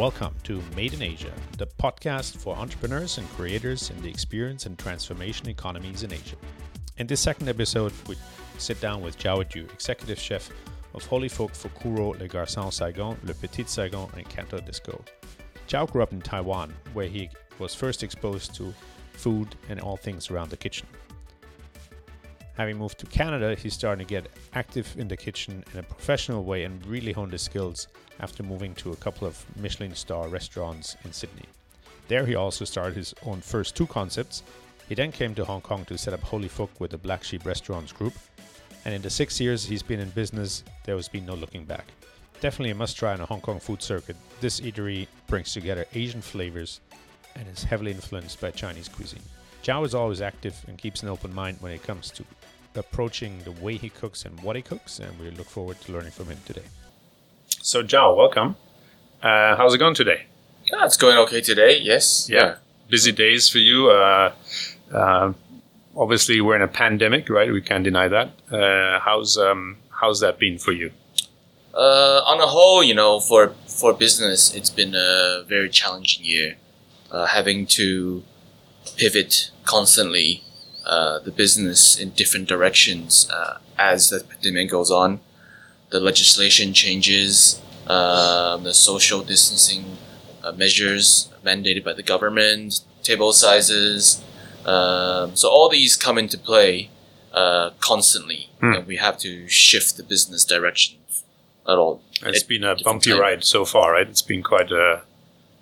welcome to Made in Asia, the podcast for entrepreneurs and creators in the experience and transformation economies in Asia. In this second episode, we sit down with Zhao executive chef of Ho Lee Fook Fukuro Le Garçon Saigon, Le Petit Saigon, and Canton Disco. Zhao grew up in Taiwan, where he was first exposed to food and all things around the kitchen. Having moved to Canada, he's starting to get active in the kitchen in a professional way and really honed his skills after moving to a couple of Michelin star restaurants in Sydney. There, he also started his own first two concepts. He then came to Hong Kong to set up Ho Lee Fook with the Black Sheep Restaurants Group. And in the six years he's been in business, there has been no looking back. Definitely a must try on a Hong Kong food circuit. This eatery brings together Asian flavors and is heavily influenced by Chinese cuisine. Zhao is always active and keeps an open mind when it comes to approaching the way he cooks and what he cooks, and we look forward to learning from him today. So, Zhao, welcome. Uh, how's it going today? Yeah, it's going okay today. Yes. Yeah. Busy days for you. Uh, uh, obviously, we're in a pandemic, right? We can't deny that. Uh, how's um, how's that been for you? Uh, on the whole, you know, for for business, it's been a very challenging year. Uh, having to pivot constantly uh, the business in different directions uh, as the pandemic goes on. The legislation changes, um, the social distancing uh, measures mandated by the government, table sizes. Um, so all these come into play uh, constantly, Hmm. and we have to shift the business direction at all. It's at been a bumpy time. ride so far, right? It's been quite a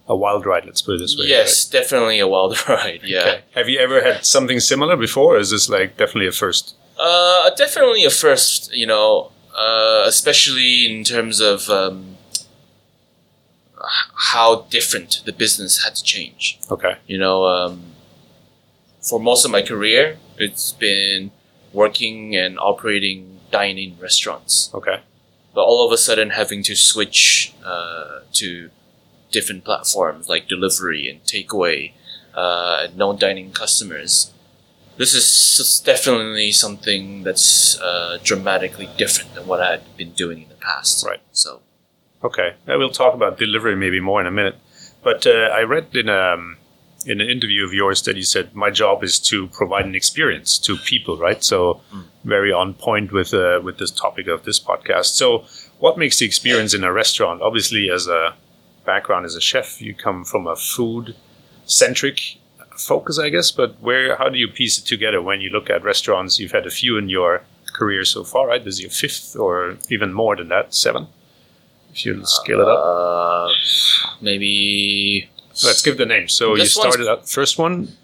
a wild ride. Let's put it this way. Yes, definitely a wild ride. Yeah. Okay. Have you ever had something similar before? Or is this like definitely a first? Uh, definitely a first, you know, uh, especially in terms of um, how different the business had to change. Okay. You know, um, for most of my career, it's been working and operating dine-in restaurants, Okay. but all of a sudden having to switch uh, to different platforms like delivery and takeaway, uh, and non-dining customers. This is definitely something that's uh, dramatically different than what I had been doing in the past. Right. So, Okay. Yeah, we'll talk about delivery maybe more in a minute. But uh, I read in um in an interview of yours that you said my job is to provide an experience to people, right? So Mm. very on point with uh, with this topic of this podcast. So what makes the experience in a restaurant? Obviously, as a background as a chef, you come from a food centric focus, I guess. But where how do you piece it together when you look at restaurants? You've had a few in your career so far, right? This is your fifth or even more than that, seven. If you scale it up. uh, maybe Let's give the names. So you started out first one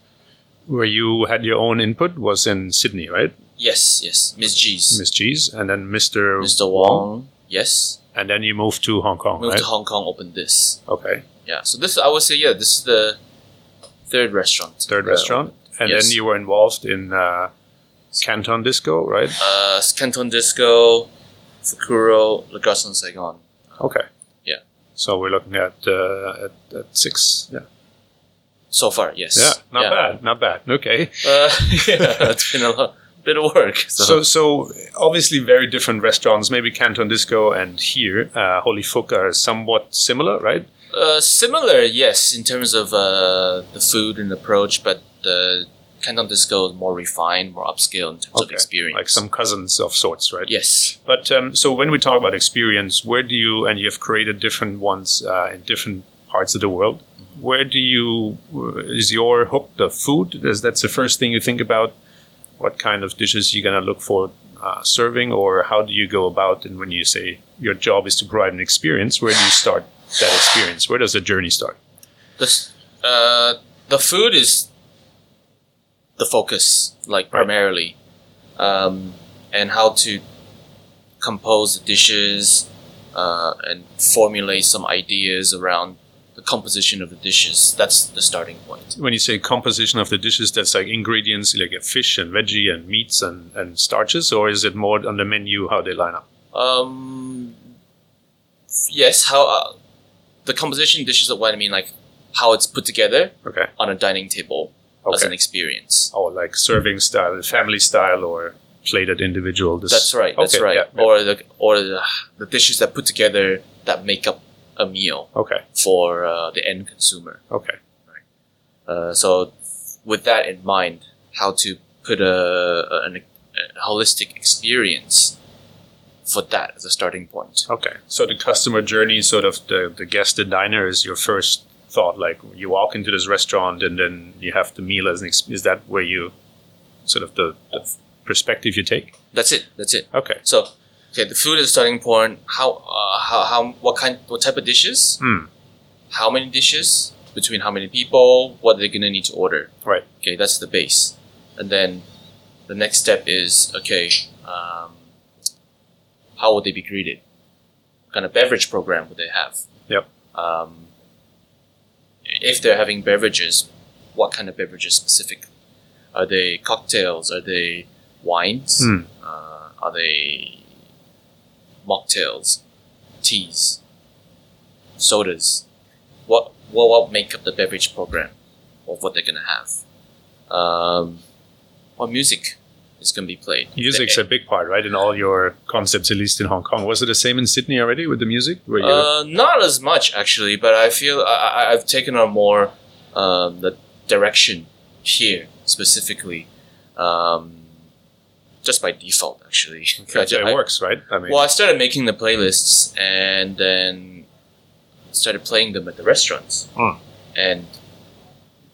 where you had your own input was in Sydney, right? yes, yes, Miss G's, Miss G's, and then Mr. Mr. Wong. Yes, and then you moved to Hong Kong, moved right? to Hong Kong, opened this. okay, Yeah, so this I would say yeah, this is the third restaurant. third Uh, restaurant, and yes. then you were involved in uh, Canton Disco, right? Uh, Canton Disco, Fukuro, Le Garçon Saigon. Okay, Yeah. So we're looking at uh, at, at six. Yeah, So far, yes. yeah, not bad, not bad. Okay. Uh, yeah, it's been a lot, bit of work. So, So, so obviously very different restaurants. Maybe Canton Disco and here, uh, Ho Lee Fook are somewhat similar, right? uh, similar, yes, in terms of uh, the food and approach, but the Canton Disco is more refined, more upscale in terms of experience. like some cousins of sorts, right? Yes. But um, so when we talk about experience, where do you and you have created different ones uh, in different parts of the world? Where do you is your hook the food? Is that's the first thing you think about? What kind of dishes you're gonna look for uh, serving, or how do you go about? And when you say your job is to provide an experience, where do you start that experience? Where does the journey start? The, uh, the food is the focus, like Right. primarily, um, and how to compose the dishes uh, and formulate some ideas around composition of the dishes. That's the starting point. When you say composition of the dishes, that's like ingredients like a fish and veggie and meats and, and starches, or is it more on the menu how they line up? Um, yes, how uh, the composition dishes are what I mean, like how it's put together Okay. on a dining table as an experience. or like serving style, family style, or plated individual. This, That's right. That's Okay, right. yeah, yeah. Or the or the, the dishes that put together that make up a meal Okay. for uh, the end consumer. Okay. Uh, so, with that in mind, how to put a, a, an- a holistic experience for that as a starting point. Okay. So the customer journey, sort of the, the guest, the diner, is your first thought. Like you walk into this restaurant and then you have the meal as an ex- is that where you sort of the, the perspective you take? That's it. That's it. Okay. So, okay, the food is starting point. How, uh, how, how, what kind, what type of dishes? Hmm. How many dishes? Between how many people? What are they're gonna need to order? Right. Okay, that's the base, and then the next step is okay. Um, how would they be greeted? What kind of beverage program would they have? Yep. Um, if they're having beverages, what kind of beverages specific? Are they cocktails? Are they wines? Hmm. Uh, are they mocktails, teas, sodas? What what what make up the beverage program of what they're gonna have? Um, what music is gonna be played? Music's a big part, right? In all your concepts, at least in Hong Kong. Was it the same in Sydney already with the music? Where you Uh, not as much actually, but I feel I, I- I've taken on more um, the direction here specifically, um, just by default actually. I okay, ju- so I- it works, right? I mean, Well, I started making the playlists and then started playing them at the restaurants, Hmm. and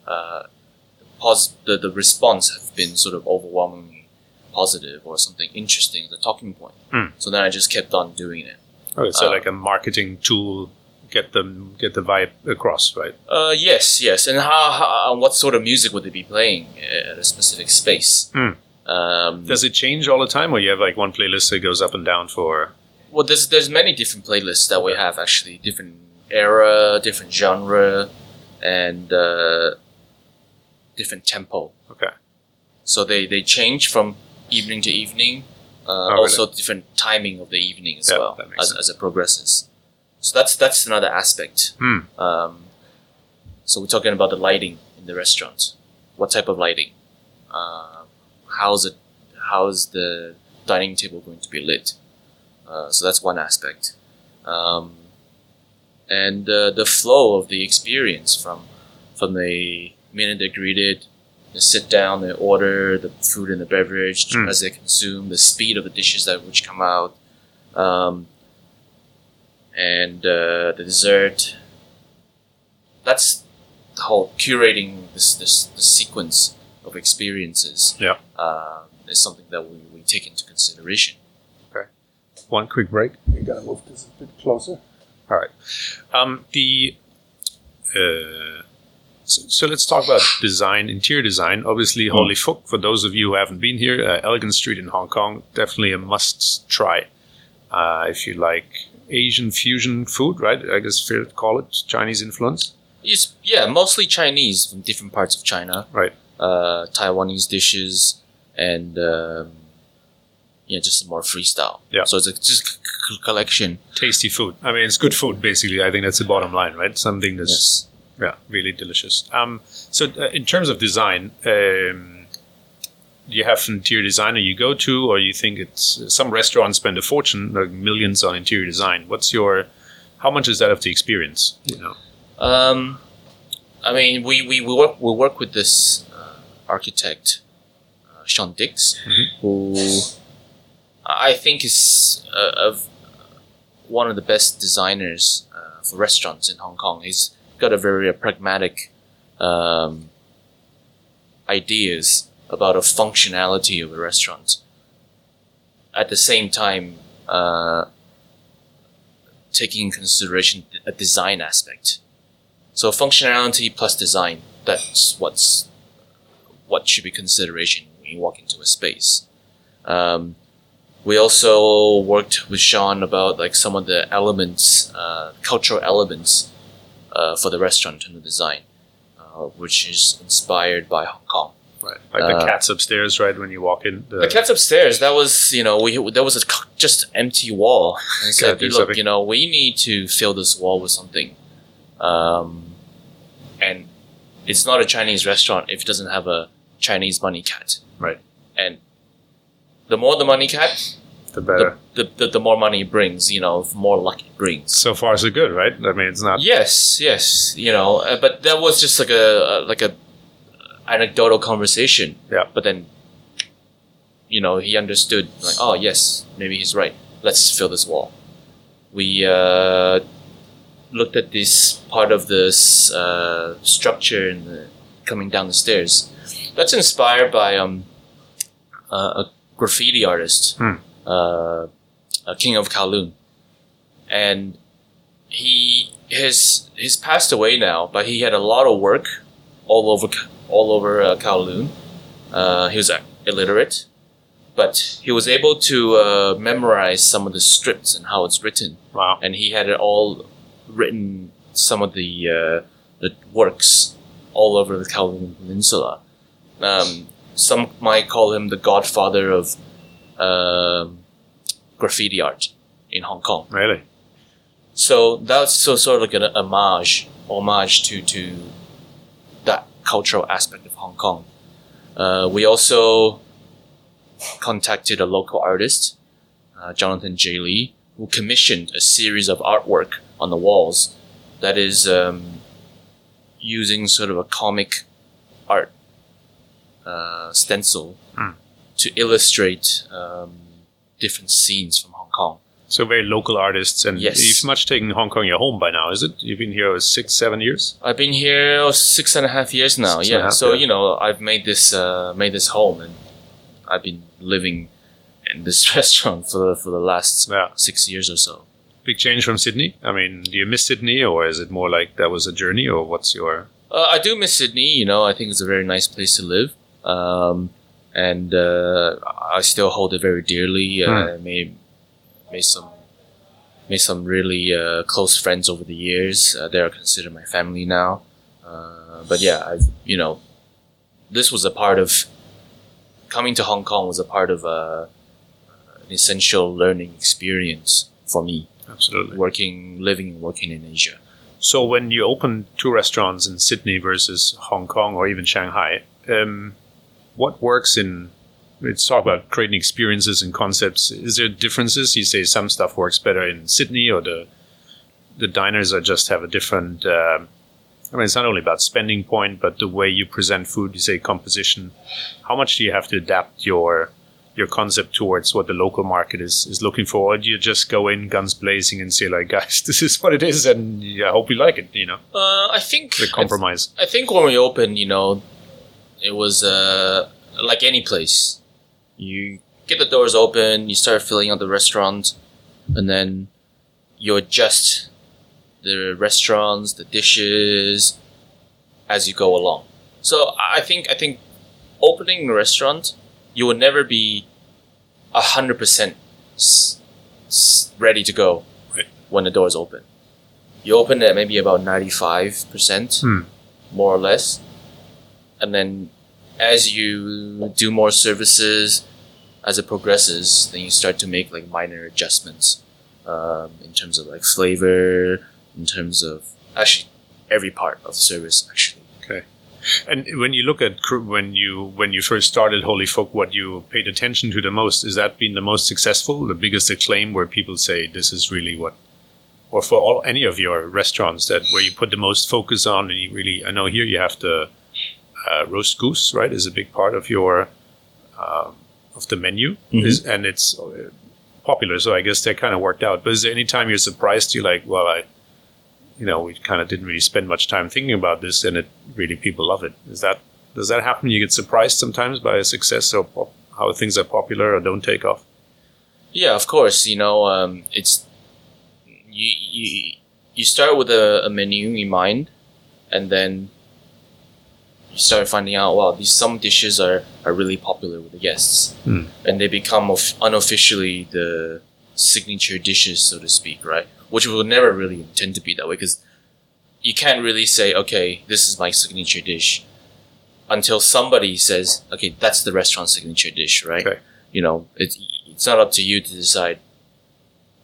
uh, the, pos- the the response have been sort of overwhelmingly positive or something interesting, the talking point. Hmm. So then I just kept on doing it. okay, so uh, like a marketing tool, get them get the vibe across, right? Uh, yes, yes. And how, how what sort of music would they be playing at a specific space? Hmm. Um, Does it change all the time, or you have like one playlist that goes up and down for? well, there's there's many different playlists that we have actually, different era, different genre, and uh, different tempo. Okay. So they they change from evening to evening. Uh, Oh, really? also, different timing of the evening as well as, as it progresses. So that's that's another aspect. Hmm. Um, so we're talking about the lighting in the restaurant. What type of lighting? Uh, how's it? How's the dining table going to be lit? Uh, so that's one aspect. Um, and uh, the flow of the experience from from the minute they're greeted, they sit down, they order the food and the beverage Hmm. as they consume, the speed of the dishes that which come out, um, and uh, the dessert. That's the whole curating this this, this sequence of experiences. Yeah. uh, is something that we, we take into consideration. Okay. One quick break. We gotta move this a bit closer. All right. Um, the uh, so, so let's talk about design, interior design. Obviously, Ho Lee Fook. For those of you who haven't been here, uh, Elgin Street in Hong Kong, definitely a must try. Uh, if you like Asian fusion food, right? I guess fair to call it Chinese influence, It's, yeah, mostly Chinese from different parts of China. right? Uh, Taiwanese dishes and um, yeah, just more freestyle. Yeah. So it's a just c- collection. Tasty food. I mean, it's good food. Basically, I think that's the bottom line, right? Something that's Yes. Yeah, really delicious. Um, so, uh, in terms of design, um, do you have an interior designer you go to, or you think it's some restaurants spend a fortune, like millions on interior design? What's your, how much is that of the experience? You know, Um, I mean, we, we, we work we work with this architect, uh, Sean Dix, Mhm. who I think is uh, of one of the best designers uh, for restaurants in Hong Kong. He's got a very pragmatic um, ideas about a functionality of a restaurant. At the same time, uh, taking in consideration a design aspect. So functionality plus design, that's what's what should be consideration when you walk into a space. Um, we also worked with Sean about like some of the elements, uh, cultural elements uh, for the restaurant and the design, uh, which is inspired by Hong Kong. right? Like the Uh, cats upstairs, right? When you walk in, The cat's upstairs. That was, you know, we there was a c- just empty wall. And said, look, something." you know, we need to fill this wall with something. Um, and it's not a Chinese restaurant if it doesn't have a Chinese money cat. Right. And the more the money cat, The better. the, the, the, the more money it brings, you know, the more luck it brings. so far, so good, right? I mean, it's not. Yes, yes, you know, uh, but that was just like a, a like a anecdotal conversation. Yeah. But then, you know, he understood like, oh yes, maybe he's right. Let's fill this wall. We uh, looked at this part of this uh, structure and the, coming down the stairs. That's inspired by um, uh, a graffiti artist, Hmm. uh, a King of Kowloon, and he has he's passed away now, but he had a lot of work all over all over uh, Kowloon. Uh, he was uh, illiterate, but he was able to uh, memorize some of the scripts and how it's written, Wow. and he had it all written. Some of the uh, the works all over the Kowloon Peninsula. Um, some might call him the godfather of um graffiti art in Hong Kong. Really? So that's so sort of like an homage, homage to to that cultural aspect of Hong Kong. Uh, we also contacted a local artist, uh, Jonathan Jay Lee, who commissioned a series of artwork on the walls that is um, using sort of a comic art uh, stencil Hmm. to illustrate um, different scenes from Hong Kong. So very local artists, and Yes. you've much taken Hong Kong your home by now, is it? You've been here six, seven years. I've been here six and a half years now. Six yeah, half, so yeah. you know, I've made this uh, made this home, and I've been living in this restaurant for the, for the last Yeah. six years or so. Big change from Sydney. I mean, do you miss Sydney, or is it more like that was a journey, or what's your? Uh, I do miss Sydney. You know, I think it's a very nice place to live, um, and uh, I still hold it very dearly. Uh, I made made some made some really uh, close friends over the years. Uh, they're considered my family now. Uh, but yeah, I've you know, this was a part of coming to Hong Kong was a part of uh, an essential learning experience for me. Absolutely. Working, living, and working in Asia. So when you open two restaurants in Sydney versus Hong Kong or even Shanghai, um, what works in? Let's talk about creating experiences and concepts. Is there differences? You say some stuff works better in Sydney, or the the diners are just have a different. um I mean, it's not only about spending point, but the way you present food. You say composition. How much do you have to adapt your your concept towards what the local market is is looking for? Or do you just go in guns blazing and say like, guys, this is what it is, and I hope you like it. You know, Uh, I think the compromise. I think when we open, you know, it was uh, like any place. You get the doors open, you start filling out the restaurant, and then you adjust the restaurants, the dishes, as you go along. So I think I think opening a restaurant, you will never be a hundred percent ready to go Right. when the doors open. You open at maybe about ninety five percent Hmm. more or less. And then as you do more services, as it progresses, then you start to make like minor adjustments um, in terms of like flavor, in terms of actually every part of the service actually. Okay. And when you look at when you when you first started Ho Lee Fook, what you paid attention to the most is that been the most successful, the biggest acclaim, where people say this is really what, or for all any of your restaurants that where you put the most focus on, and you really I know here you have the uh, roast goose right is a big part of your um, of the menu Mhm. is and it's uh, popular, so I guess that kind of worked out. But is there any time you're surprised you like well I you know, we kind of didn't really spend much time thinking about this, and it really people love it. Is that does that happen? You get surprised sometimes by a success or pop, how things are popular or don't take off. Yeah, of course. You know, um, it's you you you start with a, a menu in mind, and then you start finding out. Well, these some dishes are are really popular with the guests, Hmm. and they become of, unofficially the signature dishes, so to speak, right? Which will never really intend to be that way because you can't really say, okay, this is my signature dish, until somebody says, okay, that's the restaurant signature dish, right? Okay. You know, it's it's not up to you to decide.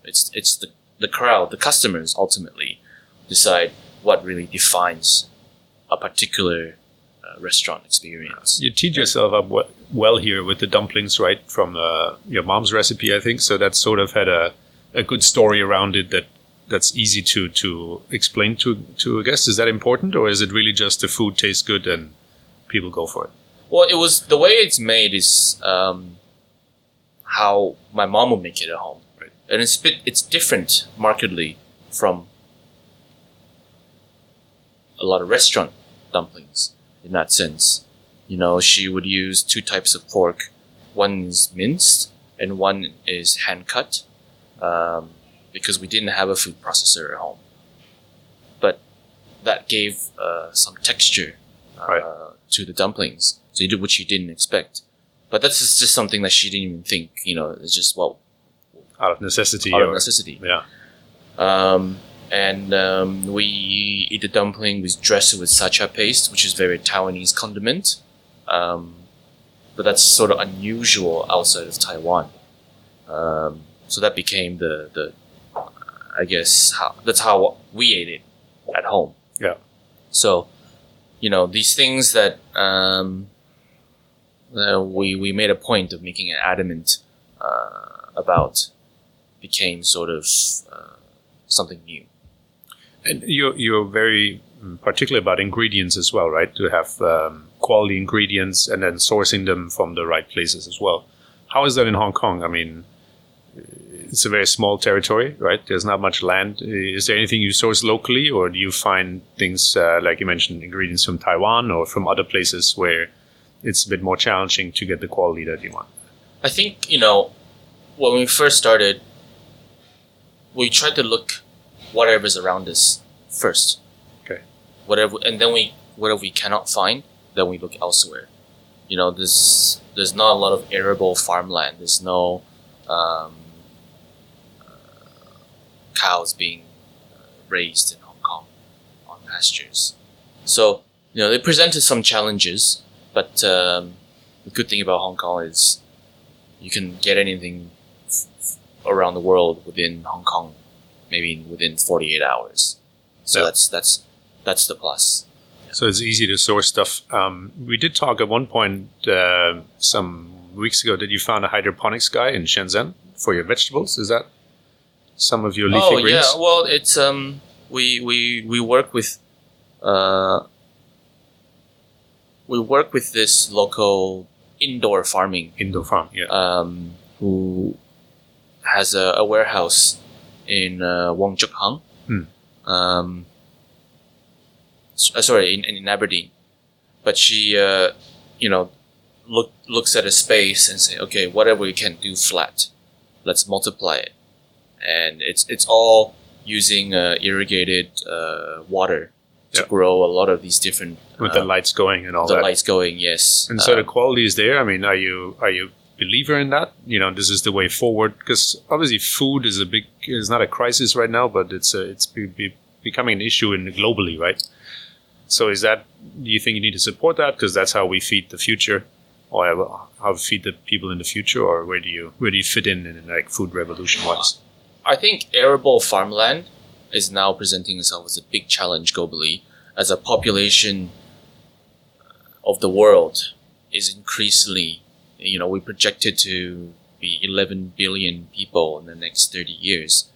It's it's the the crowd, the customers ultimately decide what really defines a particular restaurant experience. You teach yourself up we- well here with the dumplings, right? From uh, your mom's recipe, I think. So that sort of had a, a good story around it that that's easy to to explain to to a guest. Is that important, or is it really just the food tastes good and people go for it? Well, it was the way it's made is um, how my mom would make it at home, Right. and it's bit it's different markedly from a lot of restaurant dumplings in that sense. You know, she would use two types of pork. One is minced, and one is hand cut, um, because we didn't have a food processor at home. But that gave uh, some texture uh, Right. to the dumplings. So you did what you didn't expect. But that's just something that she didn't even think. You know, it's just well Out of necessity, out of necessity. yeah, Um, and um, we eat the dumpling. We dress it with sacha paste, which is very Taiwanese condiment. Um, but that's sort of unusual outside of Taiwan. Um, so that became the the I guess how, that's how we ate it at home. Yeah. So, you know, these things that um, uh, we we made a point of making an adamant uh, about became sort of uh, something new. And you're you're very mm, particular about ingredients as well, right? To have um, quality ingredients and then sourcing them from the right places as well. How is that in Hong Kong? I mean, it's a very small territory, right? There's not much land. Is there anything you source locally, or do you find things uh, like you mentioned, ingredients from Taiwan or from other places where it's a bit more challenging to get the quality that you want? I think you know when we first started, we tried to look whatever's around us first. Okay. Whatever, and then we whatever we cannot find, then we look elsewhere. You know, there's there's not a lot of arable farmland. There's no um, uh, cows being uh, raised in Hong Kong on pastures. So you know, they presented some challenges, but um, the good thing about Hong Kong is you can get anything f- around the world within Hong Kong, maybe within 48 hours. So that's that's that's the plus. So it's easy to source stuff. Um, we did talk at one point uh, some weeks ago that you found a hydroponics guy in Shenzhen for your vegetables. Is that some of your leafy oh greens? yeah, well it's um we we we work with uh we work with this local indoor farming Indoor farm, yeah. um, who has a, a warehouse in uh, Wong Chuk Hang. Hmm. Um, s- uh, sorry, in, in Aberdeen. But she, uh, you know, look looks at a space and say, okay, whatever we can do flat, let's multiply it, and it's it's all using uh, irrigated uh, water to Yeah. grow a lot of these different With the lights going and all the that. lights going. Yes, And so the quality is there. I mean, are you are you believer in that? You know, this is the way forward because obviously food is a big is not a crisis right now, but it's a, it's be, be, becoming an issue in globally, right? So is that do you think you need to support that because that's how we feed the future, or how we feed the people in the future, or where do you where do you fit in in like food revolution wise? I think arable farmland is now presenting itself as a big challenge globally as a population of the world is increasingly, you know, we projected to be 11 billion people in the next 30 years.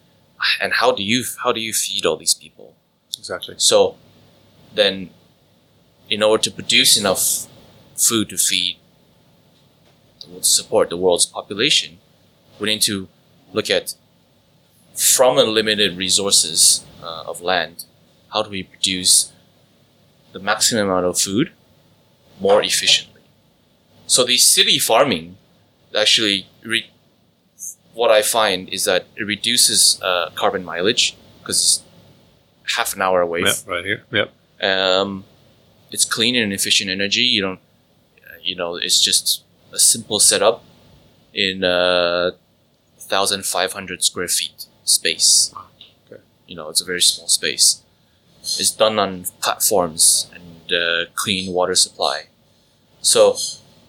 And how do you how do you feed all these people? Exactly. So then in order to produce enough food to feed to support the world's population, we need to look at from unlimited resources uh, of land, how do we produce the maximum amount of food more efficiently? So the city farming actually re- what I find is that it reduces uh, carbon mileage because it's half an hour away Yeah, right here. Yep. um, it's clean and efficient energy. You don't, uh, you know, it's just a simple setup in uh, thousand five hundred square feet space. Okay. You know, it's a very small space. It's done on platforms and uh, clean water supply. So,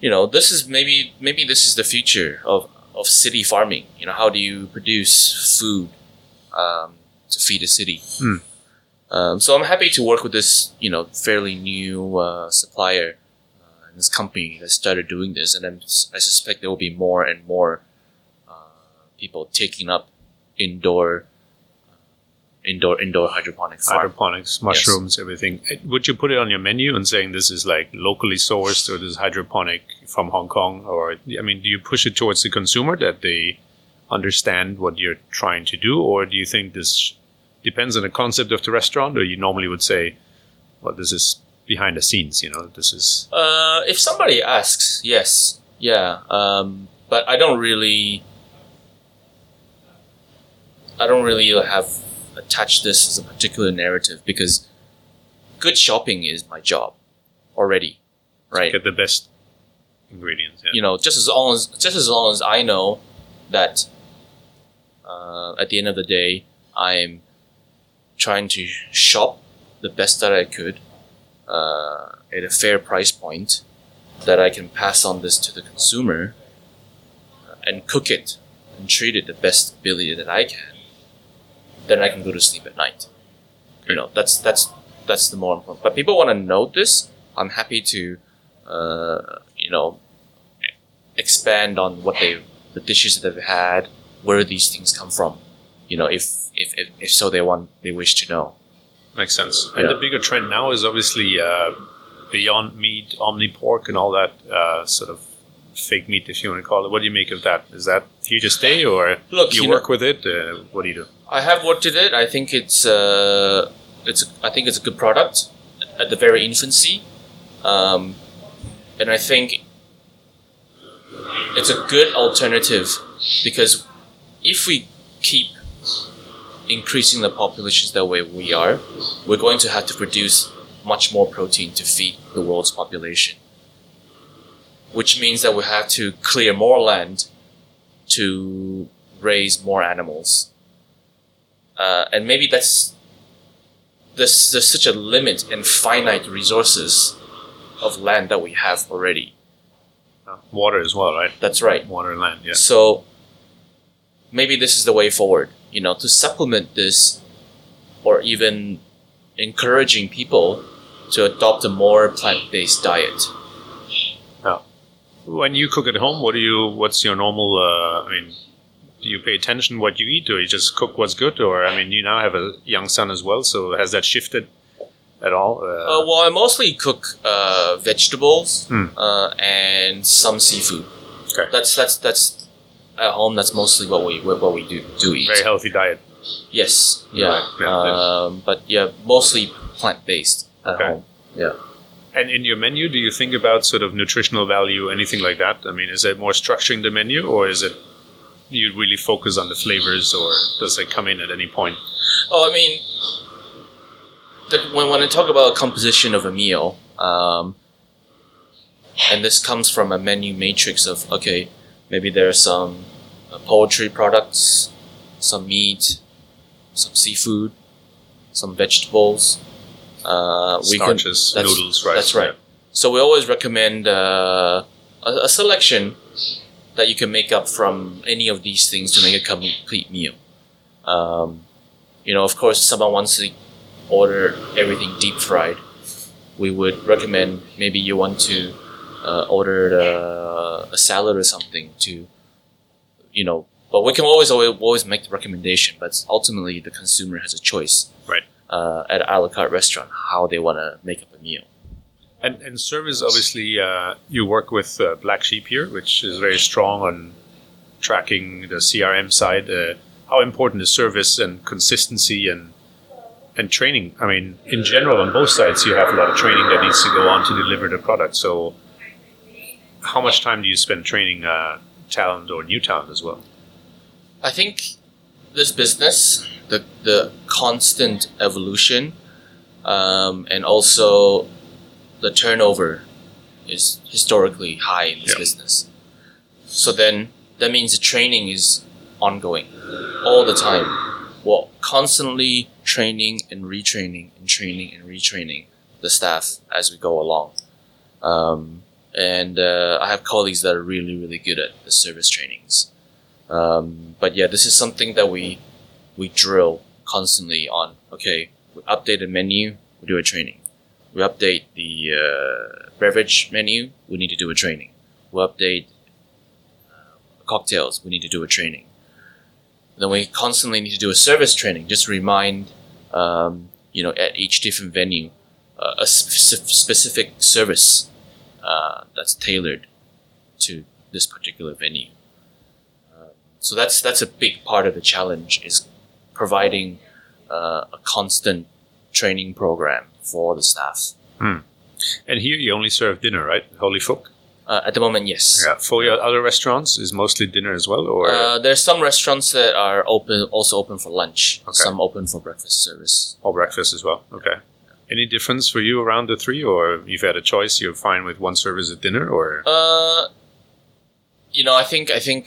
you know, this is maybe maybe this is the future of of city farming. You know, how do you produce food um, to feed a city? Hmm. Um, so I'm happy to work with this, you know, fairly new uh, supplier, uh, and this company that started doing this, and I'm, I suspect there will be more and more uh, people taking up indoor, indoor, indoor hydroponic farm. Hydroponics, mushrooms, everything. Uh, Would you put it on your menu and saying this is like locally sourced or this is hydroponic from Hong Kong? Or, I mean, do you push it towards the consumer that they understand what you're trying to do? Or do you think this depends on the concept of the restaurant? Or you normally would say, well, this is behind the scenes, you know, this is. Uh, if somebody asks, yes, yeah. Um, but I don't really, I don't really have attached this as a particular narrative because good shopping is my job already, right? Get the best ingredients. Yeah. You know, just as long as just as long as I know that uh, at the end of the day, I'm trying to shop the best that I could uh, at a fair price point that I can pass on this to the consumer uh, and cook it and treat it the best ability that I can, then I can go to sleep at night. You know, that's that's that's the more important. But people want to know this. I'm happy to, uh, you know, expand on what they the dishes that they've had, where these things come from. You know, if if if, if so, they want they wish to know. Makes sense. And Yeah. the bigger trend now is obviously uh, Beyond Meat, Omni Pork, and all that uh, sort of fake meat, if you want to call it. What do you make of that? Is that here to stay, or Look, you, you work with it? Uh, what do you do? I have worked with it. I think it's uh, it's I think it's a good product at the very infancy, um, and I think it's a good alternative because if we keep increasing the populations the way we are, we're going to have to produce much more protein to feed the world's population, which means that we have to clear more land to raise more animals uh, and maybe that's there's, there's such a limit and finite resources of land that we have already. Uh, water as well, right? That's right. Water and land. Yeah. So maybe this is the way forward. You know, to supplement this, or even encouraging people to adopt a more plant-based diet. When you cook at home, what do you? What's your normal? Uh, I mean, do you pay attention what you eat, or you just cook what's good? Or I mean, you now have a young son as well, so has that shifted at all? Uh, Uh, well, I mostly cook uh, vegetables Hmm. uh, and some seafood. okay. That's that's that's at home. That's mostly what we what we do do eat. Very healthy diet. Yes, yeah. Right, yeah, yeah. Um, but yeah, mostly plant based at Okay. home. Yeah. And in your menu, do you think about sort of nutritional value, anything like that? I mean, is it more structuring the menu, or is it you really focus on the flavors, or does it come in at any point? Oh, I mean, the, when when I talk about composition of a meal, um, and this comes from a menu matrix of okay, maybe there are some uh, poultry products, some meat, some seafood, some vegetables. Uh, we can- Starches, that's- noodles, rice. That's right. So we always recommend uh, a, a selection that you can make up from any of these things to make a complete meal. Um, you know, of course, if someone wants to order everything deep fried. We would recommend maybe you want to uh, order the, a salad or something to, you know. But we can always always, always make the recommendation. But ultimately, the consumer has a choice Right. Uh, at an a la carte restaurant how they want to make up a meal. And, and service, obviously, uh, you work with uh, Black Sheep here, which is very strong on tracking the CRM side. Uh, how important is service and consistency and and training? I mean, in general, on both sides, you have a lot of training that needs to go on to deliver the product. So, how much time do you spend training uh, talent or new talent as well? I think this business, the the constant evolution, um, and also the turnover is historically high in this Yeah. business. So then that means the training is ongoing all the time. Well, constantly training and retraining and training and retraining the staff as we go along. Um, and uh, I have colleagues that are really, really good at the service trainings. Um, but yeah, this is something that we we drill constantly on. Okay, We update the menu, we do a training. We update the uh, beverage menu, we need to do a training. We update uh, cocktails, we need to do a training. Then we constantly need to do a service training, just remind, um, you know, at each different venue, uh, a sp- specific service uh, that's tailored to this particular venue. Um, so that's that's a big part of the challenge is providing uh, a constant training program for the staff. And here you only serve dinner, right? Ho Lee Fook. Uh, at the moment, yes. Yeah. For your other restaurants, is mostly dinner as well, or Uh, there's some restaurants that are open, also open for lunch. Okay. Some open for breakfast service. or breakfast as well? Okay. Any difference for you around the three, or you've had a choice? You're fine with one service at dinner, or Uh, you know, I think I think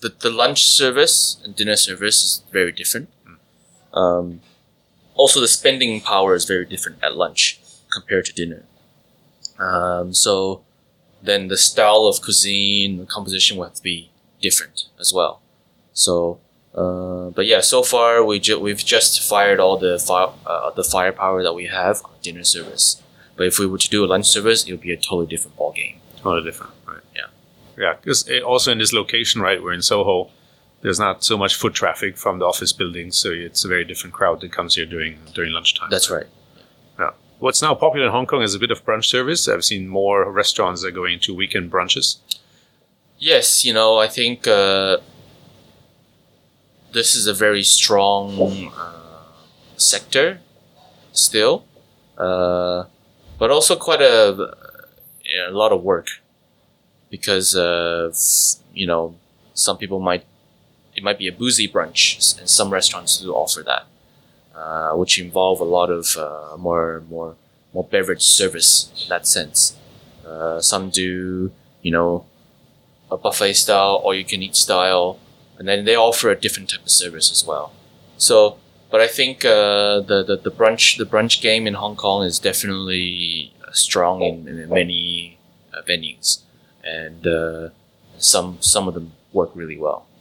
the the lunch service and dinner service is very different. Um, also, the spending power is very different at lunch compared to dinner. Um, so then the style of cuisine, the composition will have to be different as well. So, uh, but yeah, so far we ju- we've just fired all the fire uh, the firepower that we have on dinner service. But if we were to do a lunch service, it would be a totally different ball game. totally different? Yeah. Because also in this location, right, we're in Soho. There's not so much foot traffic from the office buildings, so it's a very different crowd that comes here during during lunchtime. That's right. Yeah. What's now popular in Hong Kong is a bit of brunch service. I've seen more restaurants that are going to weekend brunches. Yes, you know, I think uh, this is a very strong uh, sector still, uh, but also quite a, a lot of work because uh, you know some people might it might be a boozy brunch, and some restaurants do offer that, uh, which involve a lot of uh, more more more beverage service in that sense. Uh, some do you know a buffet style or you can eat style, and then they offer a different type of service as well. So, but I think uh, the, the the brunch the brunch game in Hong Kong is definitely strong in, in many uh, venues, and uh, some some of them work really well.